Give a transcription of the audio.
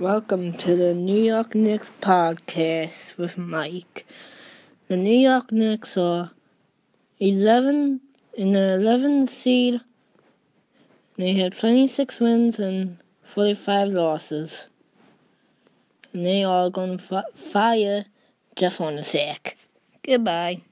Welcome to the New York Knicks podcast with Mike. The New York Knicks are 11 in the 11th seed. They had 26 wins and 45 losses. And they are going to fi- fire Jeff sec. Goodbye.